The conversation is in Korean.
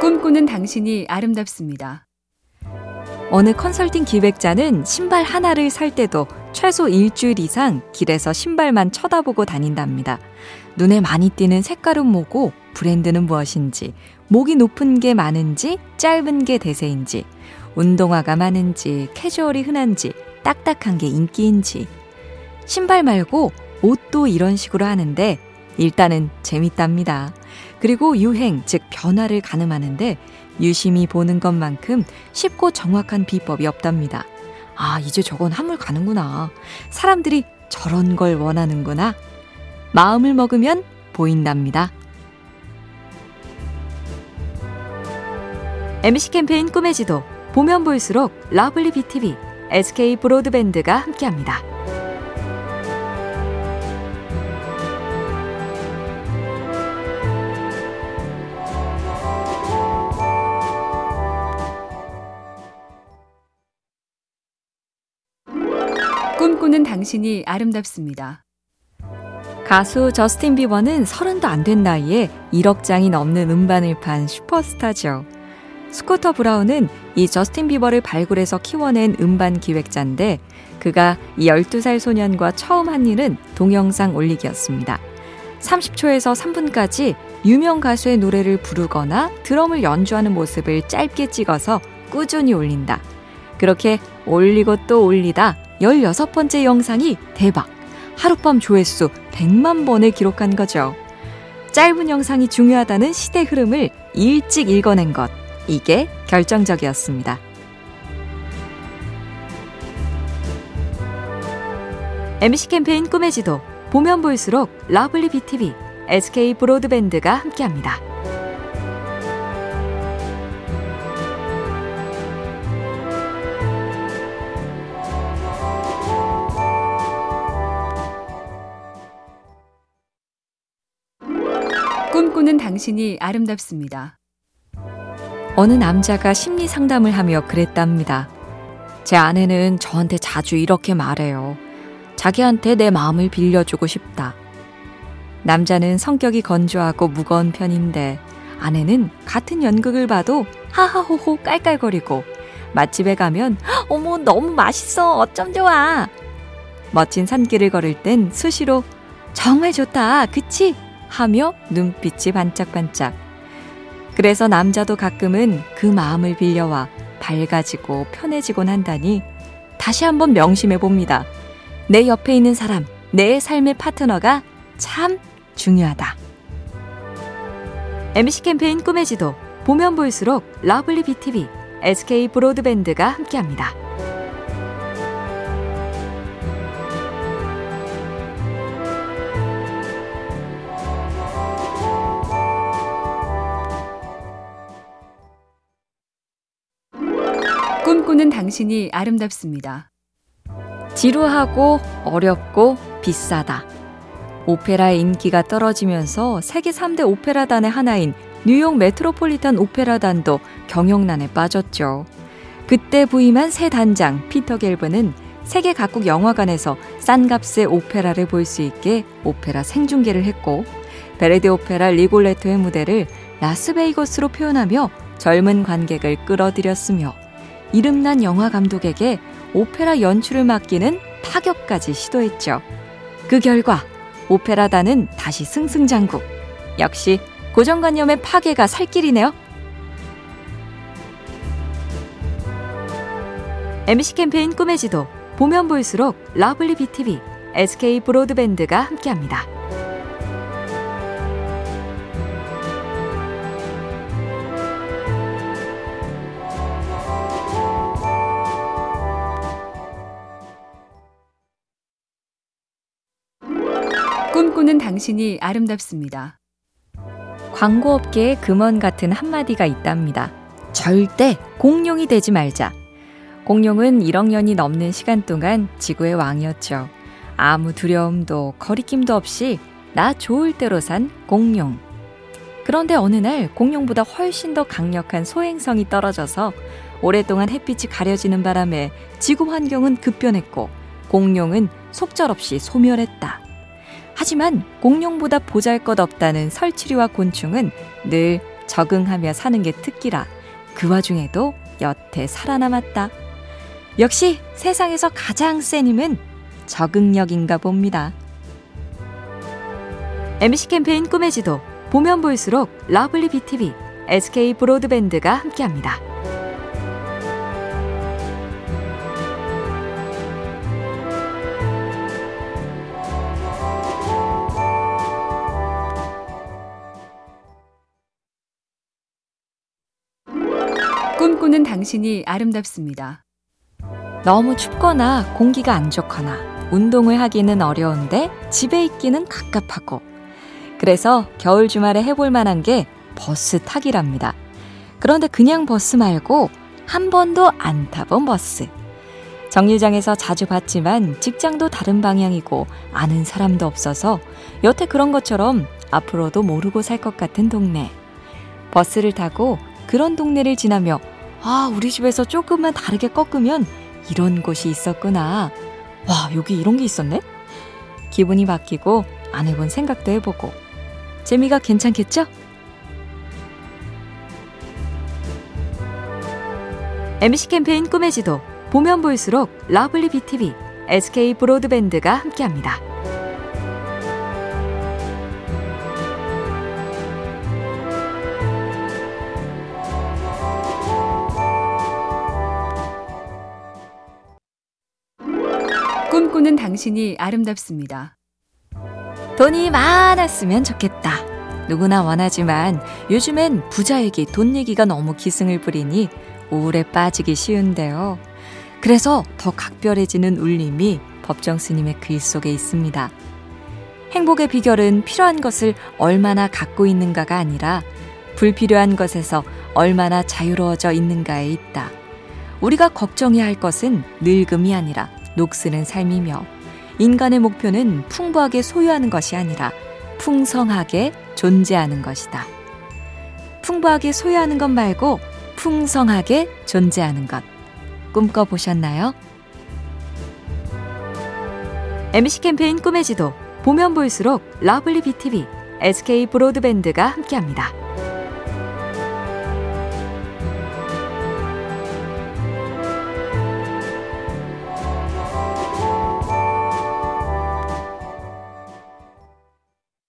꿈꾸는 당신이 아름답습니다. 어느 컨설팅 기획자는 신발 하나를 살 때도 최소 일주일 이상 길에서 신발만 쳐다보고 다닌답니다. 눈에 많이 띄는 색깔은 뭐고 브랜드는 무엇인지, 목이 높은 게 많은지, 짧은 게 대세인지, 운동화가 많은지, 캐주얼이 흔한지, 딱딱한 게 인기인지. 신발 말고 옷도 이런 식으로 하는데 일단은 재밌답니다. 그리고 유행, 즉 변화를 가늠하는데 유심히 보는 것만큼 쉽고 정확한 비법이 없답니다. 아, 이제 저건 한물 가는구나. 사람들이 저런 걸 원하는구나. 마음을 먹으면 보인답니다. MBC 캠페인 꿈의 지도 보면 볼수록 lovely BTV, SK 브로드밴드가 함께합니다. 당신이 아름답습니다. 가수 저스틴 비버는 서른도 안 된 나이에 1억 장이 넘는 음반을 판 슈퍼스타죠. 스쿠터 브라운은 이 저스틴 비버를 발굴해서 키워낸 음반 기획자인데 그가 이 12살 소년과 처음 한 일은 동영상 올리기였습니다. 30초에서 3분까지 유명 가수의 노래를 부르거나 드럼을 연주하는 모습을 짧게 찍어서 꾸준히 올린다. 그렇게 올리고 또 올리다 16번째 영상이 대박! 하룻밤 조회수 100만 번을 기록한 거죠. 짧은 영상이 중요하다는 시대 흐름을 일찍 읽어낸 것. 이게 결정적이었습니다. MBC 캠페인 꿈의 지도 보면 볼수록 lovely BTV, SK 브로드밴드가 함께합니다. 꿈꾸는 당신이 아름답습니다. 어느 남자가 심리 상담을 하며 그랬답니다. 제 아내는 저한테 자주 이렇게 말해요. 자기한테 내 마음을 빌려주고 싶다. 남자는 성격이 건조하고 무거운 편인데 아내는 같은 연극을 봐도 하하호호 깔깔거리고 맛집에 가면 어머 너무 맛있어 어쩜 좋아 멋진 산길을 걸을 땐 수시로 정말 좋다 그치 하며 눈빛이 반짝반짝 그래서 남자도 가끔은 그 마음을 빌려와 밝아지고 편해지곤 한다니 다시 한번 명심해 봅니다. 내 옆에 있는 사람, 내 삶의 파트너가 참 중요하다. MBC 캠페인 꿈의 지도 보면 볼수록 lovely BTV, SK 브로드밴드가 함께합니다. 당신이 아름답습니다. 지루하고 어렵고 비싸다. 오페라의 인기가 떨어지면서 세계 3대 오페라단의 하나인 뉴욕 메트로폴리탄 오페라단도 경영난에 빠졌죠. 그때 부임한 새 단장 피터 겔브는 세계 각국 영화관에서 싼 값에 오페라를 볼 수 있게 오페라 생중계를 했고 베르디 오페라 리골레토의 무대를 라스베이거스로 표현하며 젊은 관객을 끌어들였으며 이름난 영화 감독에게 오페라 연출을 맡기는 파격까지 시도했죠. 그 결과 오페라단은 다시 승승장구. 역시 고정관념의 파괴가 살 길이네요. MBC 캠페인 꿈의 지도 보면 볼수록 lovely BTV, SK 브로드밴드가 함께합니다. 꿈꾸는 당신이 아름답습니다. 광고업계의 금원 같은 한마디가 있답니다. 절대 공룡이 되지 말자. 공룡은 1억 년이 넘는 시간 동안 지구의 왕이었죠. 아무 두려움도 거리낌도 없이 나 좋을 대로 산 공룡. 그런데 어느 날 공룡보다 훨씬 더 강력한 소행성이 떨어져서 오랫동안 햇빛이 가려지는 바람에 지구 환경은 급변했고 공룡은 속절없이 소멸했다. 하지만 공룡보다 보잘 것 없다는 설치류와 곤충은 늘 적응하며 사는 게 특기라 그 와중에도 여태 살아남았다. 역시 세상에서 가장 센 힘은 적응력인가 봅니다. MBC 캠페인 꿈의 지도 보면 볼수록 lovely BTV, SK 브로드밴드가 함께합니다. 꿈꾸는 당신이 아름답습니다. 너무 춥거나 공기가 안 좋거나 운동을 하기는 어려운데 집에 있기는 갑갑하고 그래서 겨울 주말에 해볼 만한 게 버스 타기랍니다. 그런데 그냥 버스 말고 한 번도 안 타본 버스. 정류장에서 자주 봤지만 직장도 다른 방향이고 아는 사람도 없어서 여태 그런 것처럼 앞으로도 모르고 살 것 같은 동네. 버스를 타고 그런 동네를 지나며 아, 우리 집에서 조금만 다르게 꺾으면 이런 곳이 있었구나. 와, 여기 이런 게 있었네? 기분이 바뀌고 안 해본 생각도 해보고 재미가 괜찮겠죠? MBC 캠페인 꿈의 지도 보면 볼수록 lovely BTV, SK 브로드밴드가 함께합니다. 꿈꾸는 당신이 아름답습니다. 돈이 많았으면 좋겠다. 누구나 원하지만 요즘엔 부자 얘기, 돈 얘기가 너무 기승을 부리니 우울에 빠지기 쉬운데요. 그래서 더 각별해지는 울림이 법정 스님의 글 속에 있습니다. 행복의 비결은 필요한 것을 얼마나 갖고 있는가가 아니라 불필요한 것에서 얼마나 자유로워져 있는가에 있다. 우리가 걱정해야 할 것은 늙음이 아니라 녹스는 삶이며 인간의 목표는 풍부하게 소유하는 것이 아니라 풍성하게 존재하는 것이다. 풍부하게 소유하는 것 말고 풍성하게 존재하는 것. 꿈꿔보셨나요? MBC 캠페인 꿈의 지도 보면 볼수록 lovely BTV, SK 브로드밴드가 함께합니다.